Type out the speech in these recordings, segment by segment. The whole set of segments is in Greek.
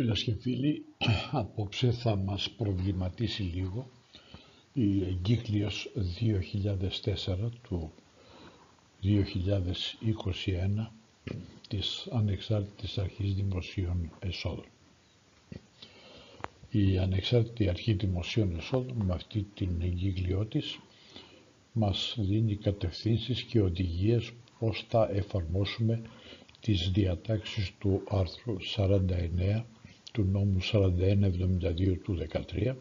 Φίλες και φίλοι, απόψε θα μας προβληματίσει λίγο η εγκύκλειος 2004 του 2021 της Ανεξάρτητης Αρχής Δημοσίων Εσόδων. Η Ανεξάρτητη Αρχή Δημοσίων Εσόδων με αυτή την εγκύκλειό της μας δίνει κατευθύνσεις και οδηγίες πώς θα εφαρμόσουμε τις διατάξεις του άρθρου 49 του νόμου 4172 του 13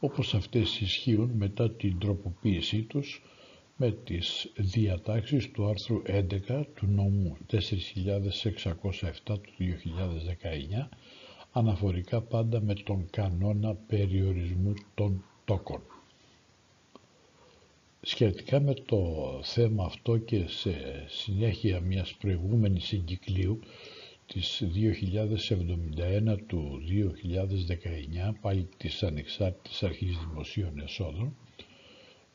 όπως αυτές ισχύουν μετά την τροποποίησή τους με τις διατάξεις του άρθρου 11 του νόμου 4607 του 2019 αναφορικά πάντα με τον κανόνα περιορισμού των τόκων. Σχετικά με το θέμα αυτό και σε συνέχεια μιας προηγούμενης εγκυκλίου της 2071 του 2019 πάλι της Ανεξάρτητης Αρχής Δημοσίων Εσόδων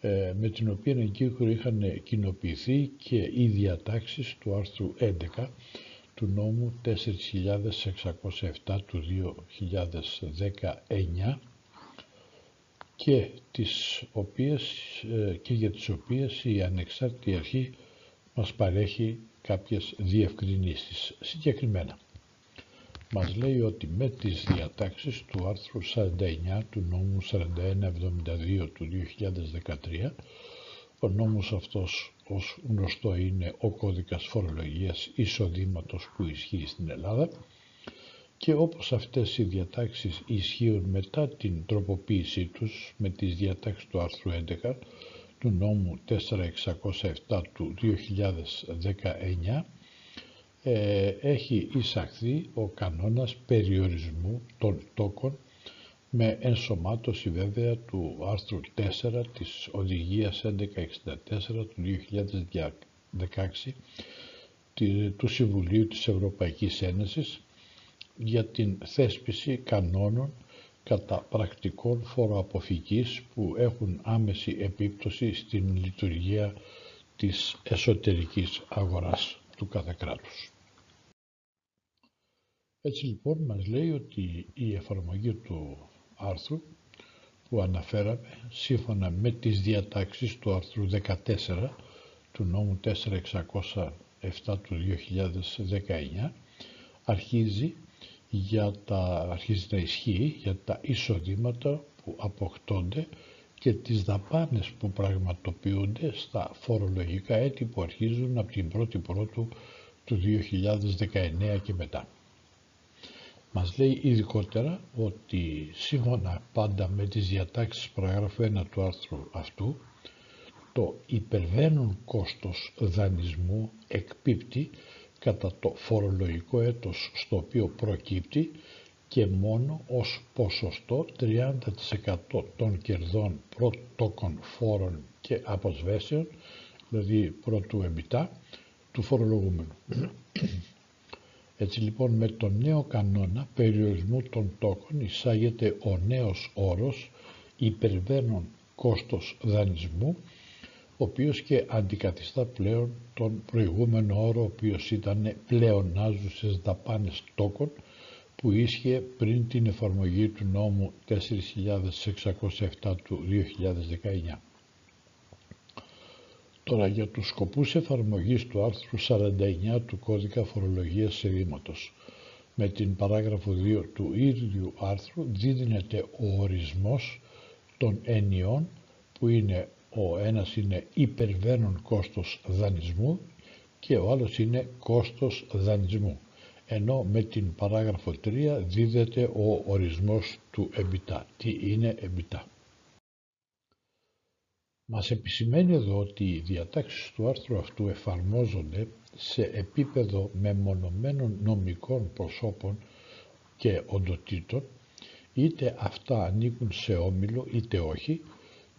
ε, με την οποία εγκύκλιο είχαν κοινοποιηθεί και οι διατάξεις του άρθρου 11 του νόμου 4607 του 2019 και, τις οποίες, ε, και για τις οποίες η ανεξάρτητη αρχή μας παρέχει κάποιες διευκρινήσεις. Συγκεκριμένα, μας λέει ότι με τις διατάξεις του άρθρου 49 του νόμου 4172 του 2013, ο νόμος αυτός ως γνωστό είναι ο κώδικας φορολογίας εισοδήματος που ισχύει στην Ελλάδα, και όπως αυτές οι διατάξεις ισχύουν μετά την τροποποίησή τους με τις διατάξεις του άρθρου 11 του νόμου 4607 του 2019 ε, έχει εισαχθεί ο κανόνας περιορισμού των τόκων με ενσωμάτωση βέβαια του άρθρου 4 της Οδηγίας 1164 του 2016 του Συμβουλίου της Ευρωπαϊκής Ένωσης για την θέσπιση κανόνων κατά πρακτικών φοροαποφυγής που έχουν άμεση επίπτωση στην λειτουργία της εσωτερικής αγοράς του κάθε κράτους. Έτσι λοιπόν μας λέει ότι η εφαρμογή του άρθρου που αναφέραμε σύμφωνα με τις διατάξεις του άρθρου 14 του νόμου 4607 του 2019 αρχίζει για τα, αρχίζει να ισχύει για τα εισοδήματα που αποκτώνται και τις δαπάνες που πραγματοποιούνται στα φορολογικά έτη που αρχίζουν από την 1η Πρώτου του 2019 και μετά. Μας λέει ειδικότερα ότι σύμφωνα πάντα με τις διατάξεις παραγράφου 1 του άρθρου αυτού το υπερβαίνουν κόστος δανεισμού εκπίπτει κατά το φορολογικό έτος στο οποίο προκύπτει και μόνο ως ποσοστό 30% των κερδών πρωτόκων φόρων και αποσβέσεων, δηλαδή πρώτου εμπιτά, του φορολογούμενου. Έτσι λοιπόν με τον νέο κανόνα περιορισμού των τόκων εισάγεται ο νέος όρος υπερβαίνων κόστος δανεισμού ο οποίος και αντικαθιστά πλέον τον προηγούμενο όρο ο οποίος ήταν πλεονάζουσες δαπάνες τόκων που ίσχυε πριν την εφαρμογή του νόμου 4607 του 2019. Τώρα για τους σκοπούς εφαρμογής του άρθρου 49 του Κώδικα Φορολογίας Σερήματος με την παράγραφο 2 του ίδιου άρθρου δίδυνεται ο ορισμός των ενιών που είναι ο ένας είναι υπερβαίνον κόστος δανεισμού και ο άλλος είναι κόστος δανεισμού. Ενώ με την παράγραφο 3 δίδεται ο ορισμός του εμπιτά. Τι είναι εμπιτά. Μας επισημαίνει εδώ ότι οι διατάξεις του άρθρου αυτού εφαρμόζονται σε επίπεδο μεμονωμένων νομικών προσώπων και οντοτήτων είτε αυτά ανήκουν σε όμιλο είτε όχι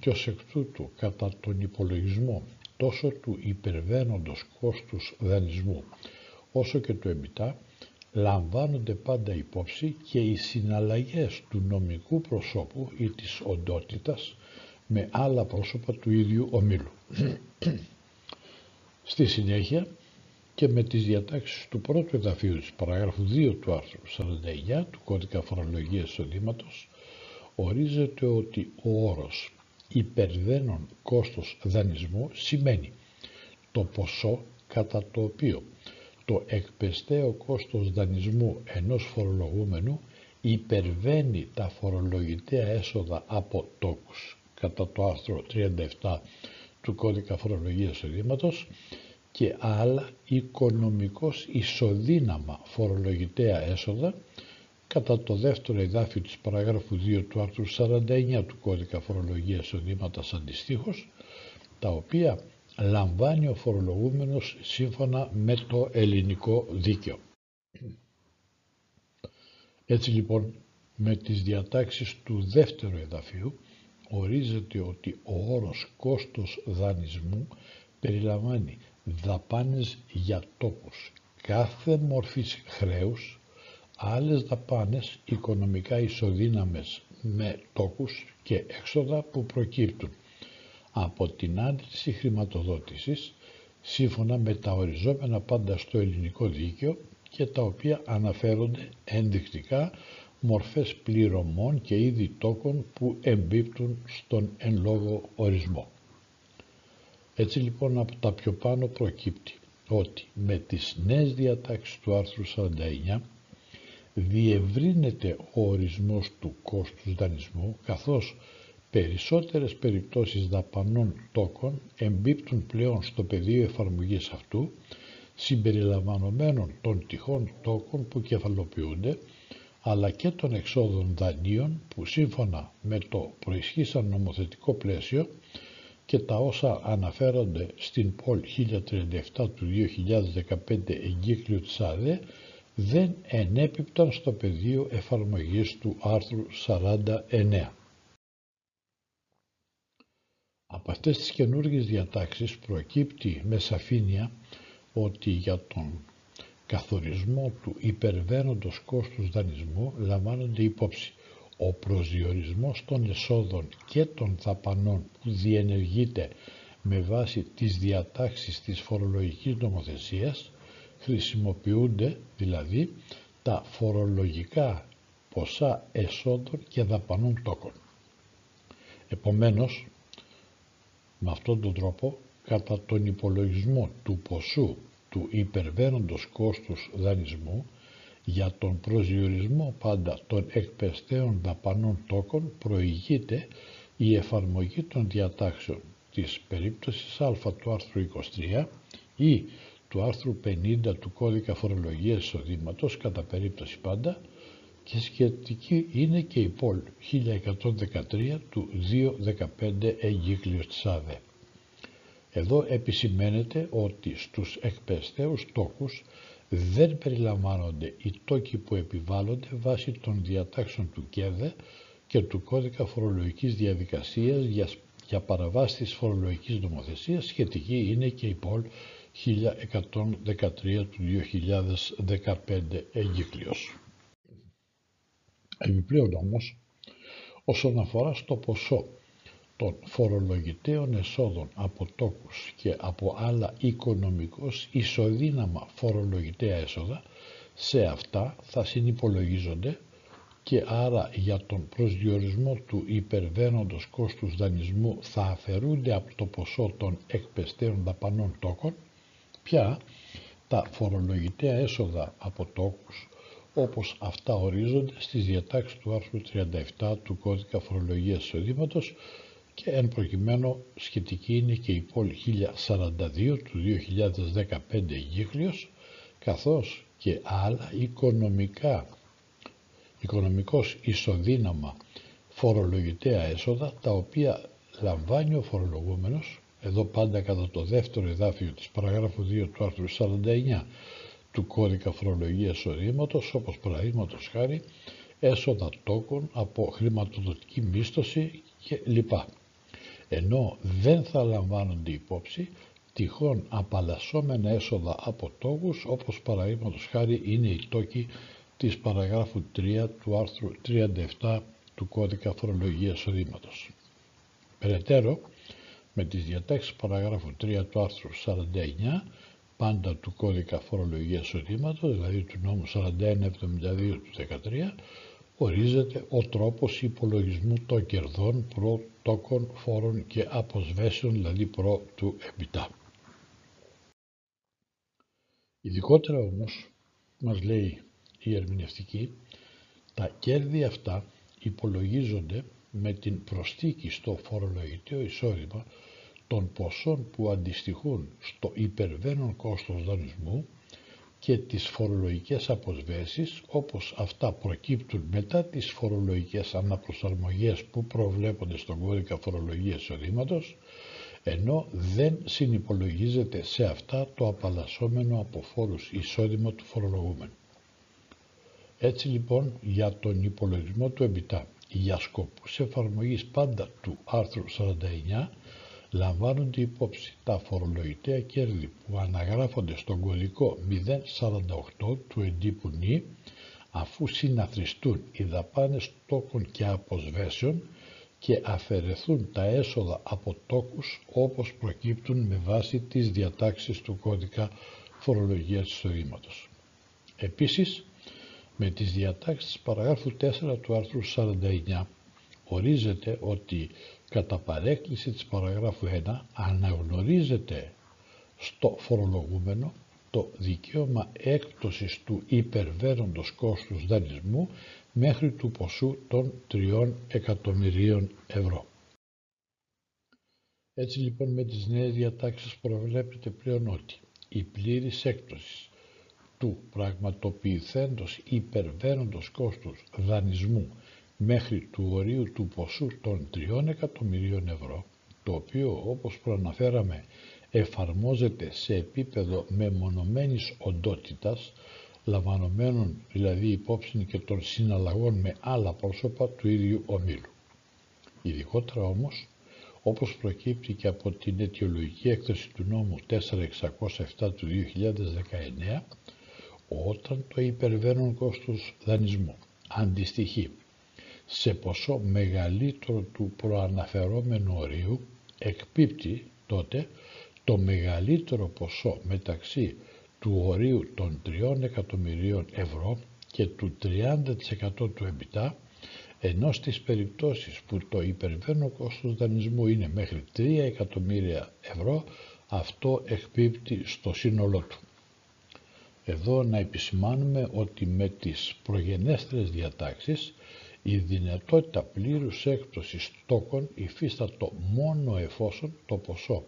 και ως εκ τούτου κατά τον υπολογισμό τόσο του υπερβαίνοντος κόστους δανεισμού όσο και του εμπιτά λαμβάνονται πάντα υπόψη και οι συναλλαγές του νομικού προσώπου ή της οντότητας με άλλα πρόσωπα του ίδιου ομίλου. Στη συνέχεια και με τις διατάξεις του πρώτου εδαφείου της παραγράφου 2 του άρθρου 49 του κώδικα φορολογίας εισοδήματος ορίζεται ότι ο όρος υπερβαίνον κόστος δανεισμού σημαίνει το ποσό κατά το οποίο το εκπαιστέο κόστος δανεισμού ενός φορολογούμενου υπερβαίνει τα φορολογητέα έσοδα από τόκους. Κατά το άρθρο 37 του κώδικα φορολογίας εισοδήματος και άλλα οικονομικώς ισοδύναμα φορολογητέα έσοδα κατά το δεύτερο εδάφιο της παραγράφου 2 του άρθρου 49 του κώδικα φορολογίας εισοδήματος αντιστοίχως, τα οποία λαμβάνει ο φορολογούμενος σύμφωνα με το ελληνικό δίκαιο. Έτσι λοιπόν με τις διατάξεις του δεύτερου εδαφίου ορίζεται ότι ο όρος κόστος δανεισμού περιλαμβάνει δαπάνες για τόπους κάθε μορφής χρέους, άλλες δαπάνες οικονομικά ισοδύναμες με τόκους και έξοδα που προκύπτουν από την άντληση χρηματοδότησης σύμφωνα με τα οριζόμενα πάντα στο ελληνικό δίκαιο και τα οποία αναφέρονται ενδεικτικά μορφές πληρωμών και είδη τόκων που εμπίπτουν στον εν λόγω ορισμό. Έτσι λοιπόν από τα πιο πάνω προκύπτει ότι με τις νέες διατάξεις του άρθρου 49 διευρύνεται ο ορισμός του κόστους δανεισμού καθώς περισσότερες περιπτώσεις δαπανών τόκων εμπίπτουν πλέον στο πεδίο εφαρμογής αυτού συμπεριλαμβανομένων των τυχών τόκων που κεφαλοποιούνται αλλά και των εξόδων δανείων που σύμφωνα με το προισχύσαν νομοθετικό πλαίσιο και τα όσα αναφέρονται στην ΠΟΛ 1037 του 2015 εγκύκλιο της ΑΔΕ δεν ενέπιπταν στο πεδίο εφαρμογής του άρθρου 49. Από αυτές τις καινούργιες διατάξεις προκύπτει με σαφήνεια ότι για τον καθορισμό του υπερβαίνοντος κόστους δανεισμού λαμβάνονται υπόψη ο προσδιορισμός των εσόδων και των δαπανών που διενεργείται με βάση τις διατάξεις της φορολογικής νομοθεσίας χρησιμοποιούνται δηλαδή τα φορολογικά ποσά εσόδων και δαπανών τόκων. Επομένως, με αυτόν τον τρόπο, κατά τον υπολογισμό του ποσού του υπερβαίνοντος κόστους δανεισμού για τον προσδιορισμό πάντα των εκπαιστέων δαπανών τόκων προηγείται η εφαρμογή των διατάξεων της περίπτωσης α του άρθρου 23 ή του άρθρου 50 του κώδικα φορολογίας εισοδήματος κατά περίπτωση πάντα και σχετική είναι και η ΠΟΛ 1113 του 215 εγκύκλιος της ΑΔΕ. Εδώ επισημαίνεται ότι στους εκπαιστέους τόκους δεν περιλαμβάνονται οι τόκοι που επιβάλλονται βάσει των διατάξεων του ΚΕΔΕ και του κώδικα φορολογικής διαδικασίας για, για παραβάση της φορολογικής νομοθεσίας σχετική είναι και η ΠΟΛ 1113 του 2015 εγκύκλιος. Επιπλέον όμως, όσον αφορά στο ποσό των φορολογητέων εσόδων από τόκους και από άλλα οικονομικώς ισοδύναμα φορολογητέα έσοδα, σε αυτά θα συνυπολογίζονται και άρα για τον προσδιορισμό του υπερβαίνοντος κόστους δανεισμού θα αφαιρούνται από το ποσό των εκπαιστέων δαπανών τόκων, πια τα φορολογητέα έσοδα από τόκους όπως αυτά ορίζονται στις διατάξεις του άρθρου 37 του Κώδικα Φορολογίας Εισοδήματος και εν προκειμένου σχετική είναι και η πόλη 1042 του 2015 γύχλιος καθώς και άλλα οικονομικά οικονομικός ισοδύναμα φορολογητέα έσοδα τα οποία λαμβάνει ο φορολογούμενος εδώ πάντα κατά το δεύτερο εδάφιο της παραγράφου 2 του άρθρου 49 του κώδικα φορολογίας εισοδήματος όπως παραδείγματος χάρη έσοδα τόκων από χρηματοδοτική μίσθωση και λοιπά. Ενώ δεν θα λαμβάνονται υπόψη τυχόν απαλλασσόμενα έσοδα από τόκους όπως παραδείγματος χάρη είναι οι τόκοι της παραγράφου 3 του άρθρου 37 του κώδικα φορολογίας οδήματος. Περαιτέρω, με τις διατάξεις παραγράφου 3 του άρθρου 49 πάντα του κώδικα φορολογίας εισοδήματος, δηλαδή του νόμου 4172 του 2013, ορίζεται ο τρόπος υπολογισμού των κερδών προ τόκων φόρων και αποσβέσεων, δηλαδή προ του επιτά. Ειδικότερα όμως, μας λέει η ερμηνευτική, τα κέρδη αυτά υπολογίζονται με την προστίκη στο φορολογητέο εισόδημα των ποσών που αντιστοιχούν στο υπερβαίνον κόστος δανεισμού και τις φορολογικές αποσβέσεις όπως αυτά προκύπτουν μετά τις φορολογικές αναπροσαρμογές που προβλέπονται στον κώδικα φορολογίας εισοδήματος ενώ δεν συνυπολογίζεται σε αυτά το απαλλασσόμενο από φόρους εισόδημα του φορολογούμενου. Έτσι λοιπόν για τον υπολογισμό του ΕΜΠΙΤΑ για σκοπούς εφαρμογής πάντα του άρθρου 49 λαμβάνονται υπόψη τα φορολογητέα κέρδη που αναγράφονται στον κωδικό 048 του εντύπου νη αφού συναθριστούν οι δαπάνες τόκων και αποσβέσεων και αφαιρεθούν τα έσοδα από τόκους όπως προκύπτουν με βάση τις διατάξεις του κώδικα φορολογίας εισοδήματος. Επίσης, με τις διατάξεις της παραγράφου 4 του άρθρου 49 ορίζεται ότι κατά παρέκκληση της παραγράφου 1 αναγνωρίζεται στο φορολογούμενο το δικαίωμα έκπτωσης του υπερβαίνοντος κόστους δανεισμού μέχρι του ποσού των 3 εκατομμυρίων ευρώ. Έτσι λοιπόν με τις νέες διατάξεις προβλέπεται πλέον ότι η πλήρης έκπτωσης του πραγματοποιηθέντος υπερβαίνοντος κόστους δανεισμού μέχρι του ορίου του ποσού των 3 εκατομμυρίων ευρώ, το οποίο όπως προαναφέραμε εφαρμόζεται σε επίπεδο μεμονωμένης οντότητας, λαμβανομένων δηλαδή υπόψη και των συναλλαγών με άλλα πρόσωπα του ίδιου ομίλου. Ειδικότερα όμως, όπως προκύπτει και από την αιτιολογική έκθεση του νόμου 4607 του 2019, όταν το υπερβαίνον κόστος δανεισμού αντιστοιχεί σε ποσό μεγαλύτερο του προαναφερόμενου ορίου εκπίπτει τότε το μεγαλύτερο ποσό μεταξύ του ορίου των 3 εκατομμυρίων ευρώ και του 30% του εμπιτά ενώ στις περιπτώσεις που το υπερβαίνω κόστος δανεισμού είναι μέχρι 3 εκατομμύρια ευρώ αυτό εκπίπτει στο σύνολό του. Εδώ να επισημάνουμε ότι με τις προγενέστερες διατάξεις η δυνατότητα πλήρους έκπτωσης τόκων υφίστατο μόνο εφόσον το ποσό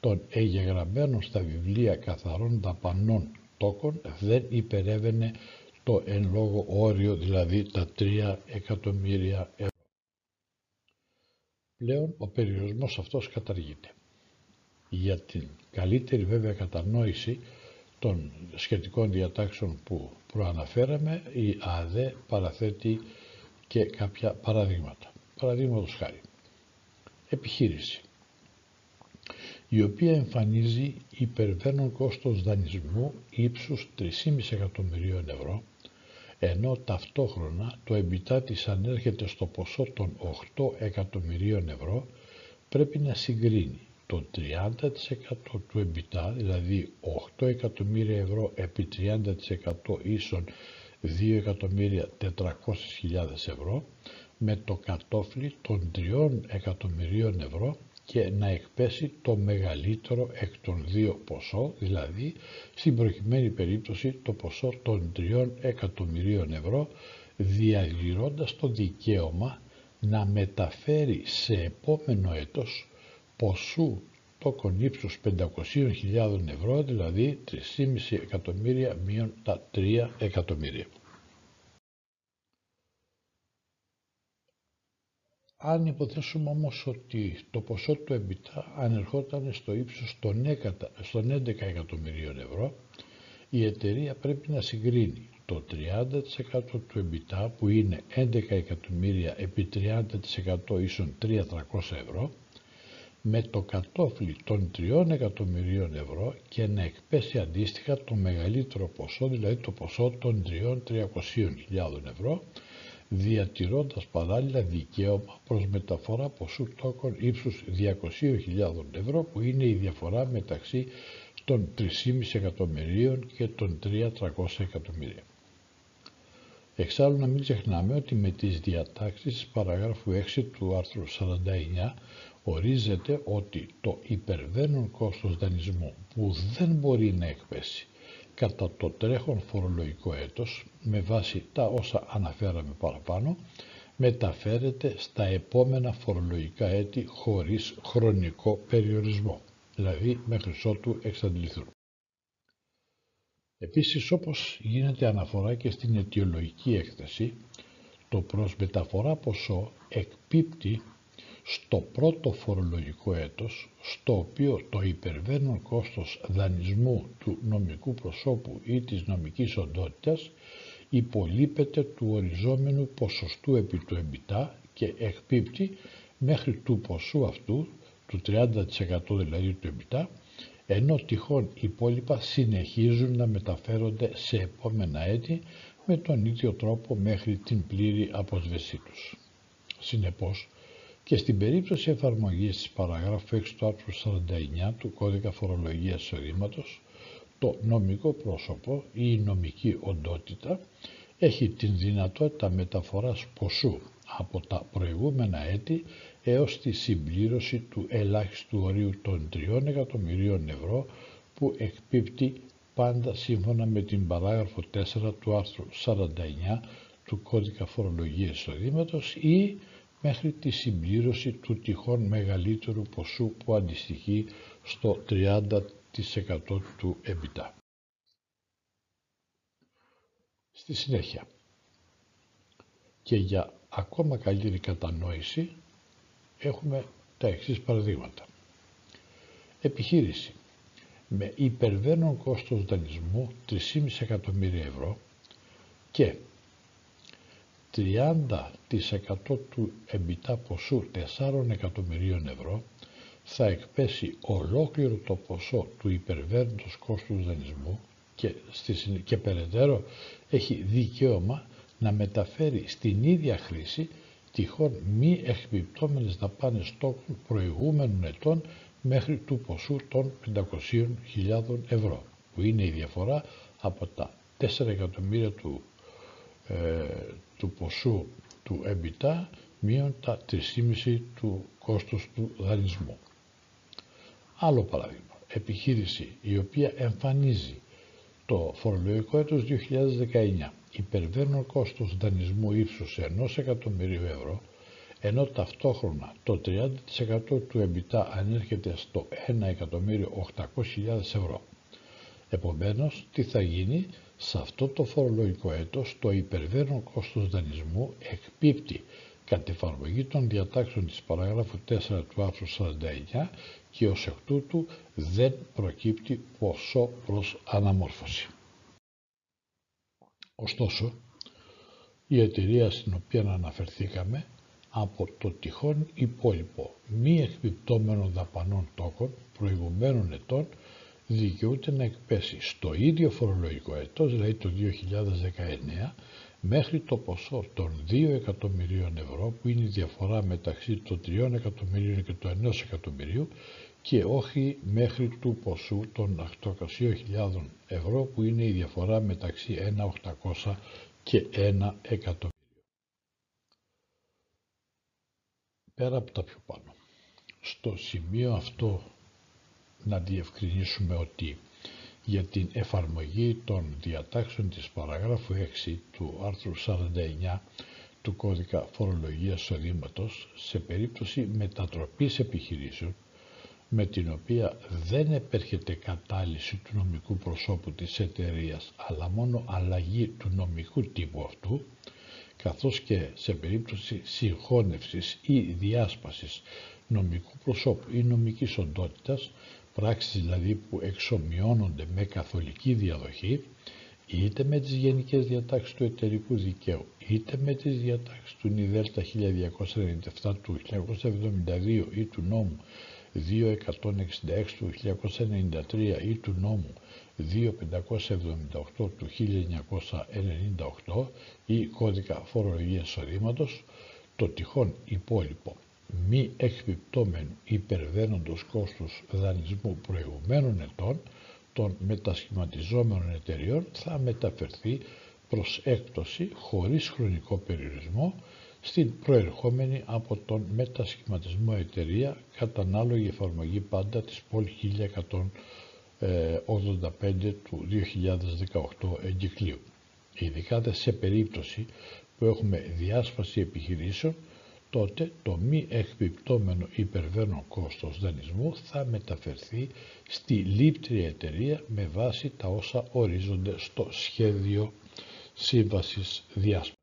των εγγεγραμμένων στα βιβλία καθαρών δαπανών τόκων δεν υπερεύαινε το εν λόγω όριο, δηλαδή τα 3 εκατομμύρια ευρώ. Πλέον ο περιορισμός αυτός καταργείται. Για την καλύτερη βέβαια κατανόηση των σχετικών διατάξεων που προαναφέραμε, η ΑΔΕ παραθέτει και κάποια παραδείγματα. Παραδείγματος χάρη. Επιχείρηση η οποία εμφανίζει υπερβαίνον κόστος δανεισμού ύψους 3,5 εκατομμυρίων ευρώ, ενώ ταυτόχρονα το εμπιτά της ανέρχεται στο ποσό των 8 εκατομμυρίων ευρώ, πρέπει να συγκρίνει το 30% του εμπιτά, δηλαδή 8 εκατομμύρια ευρώ επί 30% ίσον 2.400.000 ευρώ με το κατόφλι των 3 εκατομμυρίων ευρώ και να εκπέσει το μεγαλύτερο εκ των δύο ποσό, δηλαδή στην προκειμένη περίπτωση το ποσό των 3 εκατομμυρίων ευρώ, διαγυρώντας το δικαίωμα να μεταφέρει σε επόμενο έτος ποσού τόκον ύψους 500.000 ευρώ, δηλαδή 3,5 εκατομμύρια μείον τα 3 εκατομμύρια. Αν υποθέσουμε όμως ότι το ποσό του εμπιτά ανερχόταν στο ύψος των 11 εκατομμυρίων ευρώ, η εταιρεία πρέπει να συγκρίνει το 30% του εμπιτά που είναι 11 εκατομμύρια επί 30% ίσον 3.300 ευρώ με το κατόφλι των 3 εκατομμυρίων ευρώ και να εκπέσει αντίστοιχα το μεγαλύτερο ποσό, δηλαδή το ποσό των 3.300.000 ευρώ, διατηρώντας παράλληλα δικαίωμα προς μεταφορά ποσού τόκων ύψους 200.000 ευρώ που είναι η διαφορά μεταξύ των 3,5 εκατομμυρίων και των 3.300 εκατομμυρίων. Εξάλλου να μην ξεχνάμε ότι με τις διατάξεις της παραγράφου 6 του άρθρου 49 ορίζεται ότι το υπερβαίνον κόστος δανεισμού που δεν μπορεί να εκπέσει κατά το τρέχον φορολογικό έτος με βάση τα όσα αναφέραμε παραπάνω μεταφέρεται στα επόμενα φορολογικά έτη χωρίς χρονικό περιορισμό, δηλαδή μέχρι ότου εξαντληθούν. Επίσης όπως γίνεται αναφορά και στην αιτιολογική έκθεση, το προς μεταφορά ποσό εκπίπτει στο πρώτο φορολογικό έτος, στο οποίο το υπερβαίνον κόστος δανεισμού του νομικού προσώπου ή της νομικής οντότητας υπολείπεται του οριζόμενου ποσοστού επί του εμπιτά και εκπίπτει μέχρι του ποσού αυτού, του 30% δηλαδή του εμπιτά, ενώ τυχόν υπόλοιπα συνεχίζουν να μεταφέρονται σε επόμενα έτη με τον ίδιο τρόπο μέχρι την πλήρη αποσβεσή τους. Συνεπώς, και στην περίπτωση εφαρμογής της παραγράφου 6 του άρθρου 49 του Κώδικα Φορολογίας Εισοδήματος, το νομικό πρόσωπο ή η νομική οντότητα έχει την δυνατότητα μεταφοράς ποσού από τα προηγούμενα έτη έως τη συμπλήρωση του ελάχιστου ορίου των 3 εκατομμυρίων ευρώ που εκπίπτει πάντα σύμφωνα με την παράγραφο 4 του άρθρου 49 του Κώδικα Φορολογίας Εισοδήματος ή μέχρι τη συμπλήρωση του τυχόν μεγαλύτερου ποσού που αντιστοιχεί στο 30% του EBITDA. Στη συνέχεια και για ακόμα καλύτερη κατανόηση έχουμε τα εξής παραδείγματα. Επιχείρηση με υπερβαίνον κόστος δανεισμού 3,5 εκατομμύρια ευρώ και 30% του εμπιτά ποσού 4 εκατομμυρίων ευρώ θα εκπέσει ολόκληρο το ποσό του υπερβαίνοντος κόστους δανεισμού και, στη, και περαιτέρω έχει δικαίωμα να μεταφέρει στην ίδια χρήση τυχόν μη εκπιπτόμενες δαπάνες τόκων προηγούμενων ετών μέχρι του ποσού των 500.000 ευρώ που είναι η διαφορά από τα 4 εκατομμύρια του ε, του ποσού του EBITDA μείον τα 3,5 του κόστους του δανεισμού. Άλλο παράδειγμα, επιχείρηση η οποία εμφανίζει το φορολογικό έτος 2019 υπερβαίνουν κόστος δανεισμού ύψους 1 εκατομμυρίου ευρώ ενώ ταυτόχρονα το 30% του EBITDA ανέρχεται στο 1.800.000 ευρώ. Επομένως, τι θα γίνει, σε αυτό το φορολογικό έτος το υπερβαίνον κόστος δανεισμού εκπίπτει κατ' εφαρμογή των διατάξεων της παραγράφου 4 του άρθρου 49 και ως εκ τούτου δεν προκύπτει ποσό προς αναμόρφωση. Ωστόσο, η εταιρεία στην οποία αναφερθήκαμε από το τυχόν υπόλοιπο μη εκπιπτόμενων δαπανών τόκων προηγουμένων ετών δικαιούται να εκπέσει στο ίδιο φορολογικό έτος, δηλαδή το 2019, μέχρι το ποσό των 2 εκατομμυρίων ευρώ που είναι η διαφορά μεταξύ των 3 εκατομμυρίων και του 1 εκατομμυρίου και όχι μέχρι του ποσού των 800.000 ευρώ που είναι η διαφορά μεταξύ 1.800 και 1 εκατομμύριο. Πέρα από τα πιο πάνω. Στο σημείο αυτό να διευκρινίσουμε ότι για την εφαρμογή των διατάξεων της παραγράφου 6 του άρθρου 49 του κώδικα φορολογίας εισοδήματος σε περίπτωση μετατροπής επιχειρήσεων με την οποία δεν επέρχεται κατάλυση του νομικού προσώπου της εταιρείας αλλά μόνο αλλαγή του νομικού τύπου αυτού καθώς και σε περίπτωση συγχώνευσης ή διάσπασης νομικού προσώπου ή νομικής οντότητας πράξεις δηλαδή που εξομοιώνονται με καθολική διαδοχή είτε με τις γενικές διατάξεις του εταιρικού δικαίου είτε με τις διατάξεις του ΝΙΔΕΛΤΑ 1297 του 1972 ή του νόμου 2166 του 1993 ή του νόμου 2578 του 1998 ή κώδικα φορολογίας εισοδήματος, το τυχόν υπόλοιπο μη εκπιπτόμενου υπερβαίνοντος κόστους δανεισμού προηγουμένων ετών των μετασχηματιζόμενων εταιριών θα μεταφερθεί προς έκπτωση χωρίς χρονικό περιορισμό στην προερχόμενη από τον μετασχηματισμό εταιρεία κατά ανάλογη εφαρμογή πάντα της ΠΟΛ 1185 του 2018 εγκυκλίου. Ειδικά δε σε περίπτωση που έχουμε διάσπαση επιχειρήσεων, τότε το μη εκπιπτόμενο υπερβαίνον κόστος δανεισμού θα μεταφερθεί στη λήπτρια εταιρεία με βάση τα όσα ορίζονται στο σχέδιο σύμβασης διάσπασης.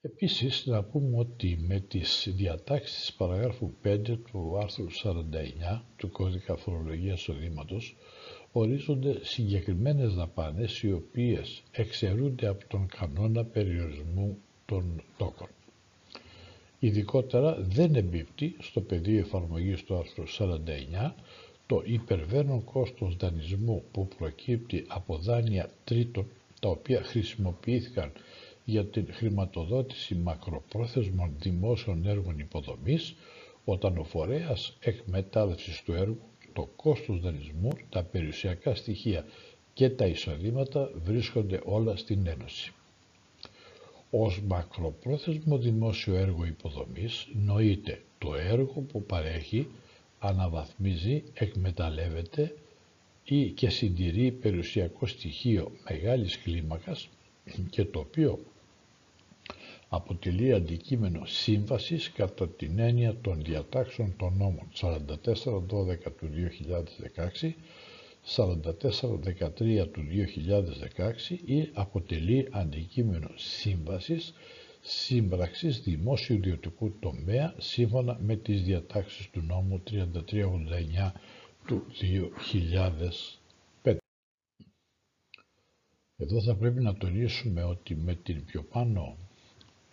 Επίσης να πούμε ότι με τις διατάξεις της παραγράφου 5 του άρθρου 49 του κώδικα φορολογίας οδήματος ορίζονται συγκεκριμένες δαπάνες οι οποίες εξαιρούνται από τον κανόνα περιορισμού των τόκων. Ειδικότερα δεν εμπίπτει στο πεδίο εφαρμογής του άρθρου 49 το υπερβαίνον κόστος δανεισμού που προκύπτει από δάνεια τρίτων τα οποία χρησιμοποιήθηκαν για την χρηματοδότηση μακροπρόθεσμων δημόσιων έργων υποδομής όταν ο φορέας εκμετάλλευσης του έργου, το κόστος δανεισμού, τα περιουσιακά στοιχεία και τα εισοδήματα βρίσκονται όλα στην Ένωση. Ως μακροπρόθεσμο δημόσιο έργο υποδομής νοείται το έργο που παρέχει, αναβαθμίζει, εκμεταλλεύεται ή και συντηρεί περιουσιακό στοιχείο μεγάλης κλίμακας και το οποίο αποτελεί αντικείμενο σύμβασης κατά την έννοια των διατάξεων των νόμων 44-12 του 2016, 44-13 του 2016 ή αποτελεί αντικείμενο σύμβασης σύμπραξης δημόσιου ιδιωτικού τομέα σύμφωνα με τις διατάξεις του νόμου 3389 του 2005. Εδώ θα πρέπει να τονίσουμε ότι με την πιο πάνω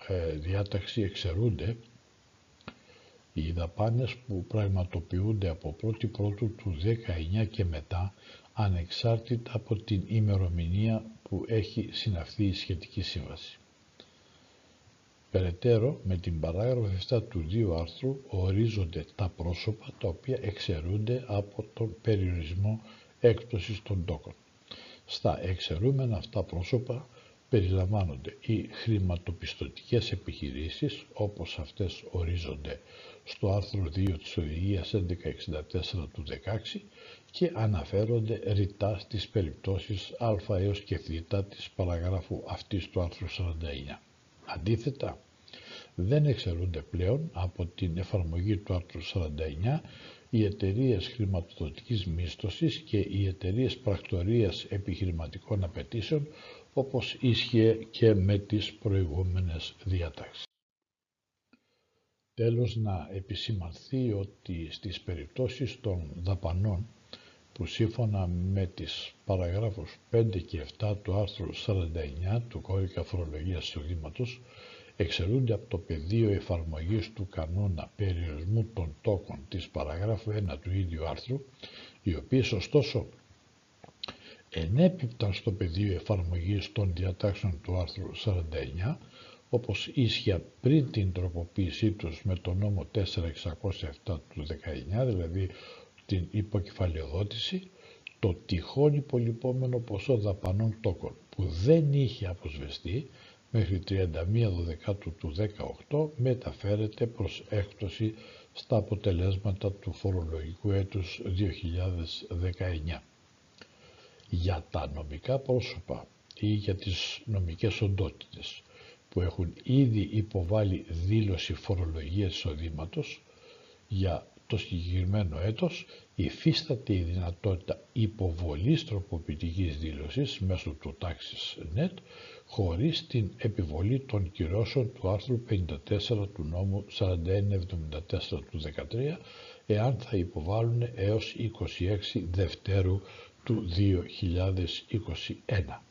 ε, διάταξη εξαιρούνται οι δαπάνες που πραγματοποιούνται από 1η Πρώτου του 19 και μετά ανεξάρτητα από την ημερομηνία που έχει συναυθεί η σχετική σύμβαση. Περαιτέρω, με την παράγραφο 7 του 2 άρθρου ορίζονται τα πρόσωπα τα οποία εξαιρούνται από τον περιορισμό έκπτωσης των τόκων. Στα εξαιρούμενα αυτά πρόσωπα περιλαμβάνονται οι χρηματοπιστωτικές επιχειρήσεις όπως αυτές ορίζονται στο άρθρο 2 της Οδηγίας 1164 του 16 και αναφέρονται ρητά στις περιπτώσεις α έως και θ της παραγράφου αυτής του άρθρου 49. Αντίθετα, δεν εξαιρούνται πλέον από την εφαρμογή του άρθρου 49 οι εταιρείες χρηματοδοτικής μίσθωσης και οι εταιρείες πρακτορίας επιχειρηματικών απαιτήσεων όπως ίσχυε και με τις προηγούμενες διατάξεις. Τέλος να επισημανθεί ότι στις περιπτώσεις των δαπανών που σύμφωνα με τις παραγράφους 5 και 7 του άρθρου 49 του κώδικα φορολογίας εισοδήματος εξαιρούνται από το πεδίο εφαρμογής του κανόνα περιορισμού των τόκων της παραγράφου 1 του ίδιου άρθρου, οι οποίες ωστόσο ενέπιπταν στο πεδίο εφαρμογής των διατάξεων του άρθρου 49, όπως ίσχυα πριν την τροποποίησή τους με το νόμο 4607 του 19, δηλαδή την υποκεφαλαιοδότηση, το τυχόν υπολοιπόμενο ποσό δαπανών τόκων που δεν είχε αποσβεστεί μέχρι 31 Δεκάτου του 18 μεταφέρεται προς έκπτωση στα αποτελέσματα του φορολογικού έτους 2019 για τα νομικά πρόσωπα ή για τις νομικές οντότητες που έχουν ήδη υποβάλει δήλωση φορολογίας εισοδήματος για το συγκεκριμένο έτος υφίσταται η δυνατότητα υποβολής τροποποιητικής δήλωσης μέσω του τάξης net χωρίς την επιβολή των κυρώσεων του άρθρου 54 του νόμου 4174 του 13 εάν θα υποβάλουν έως 26 Δευτέρου του 2021.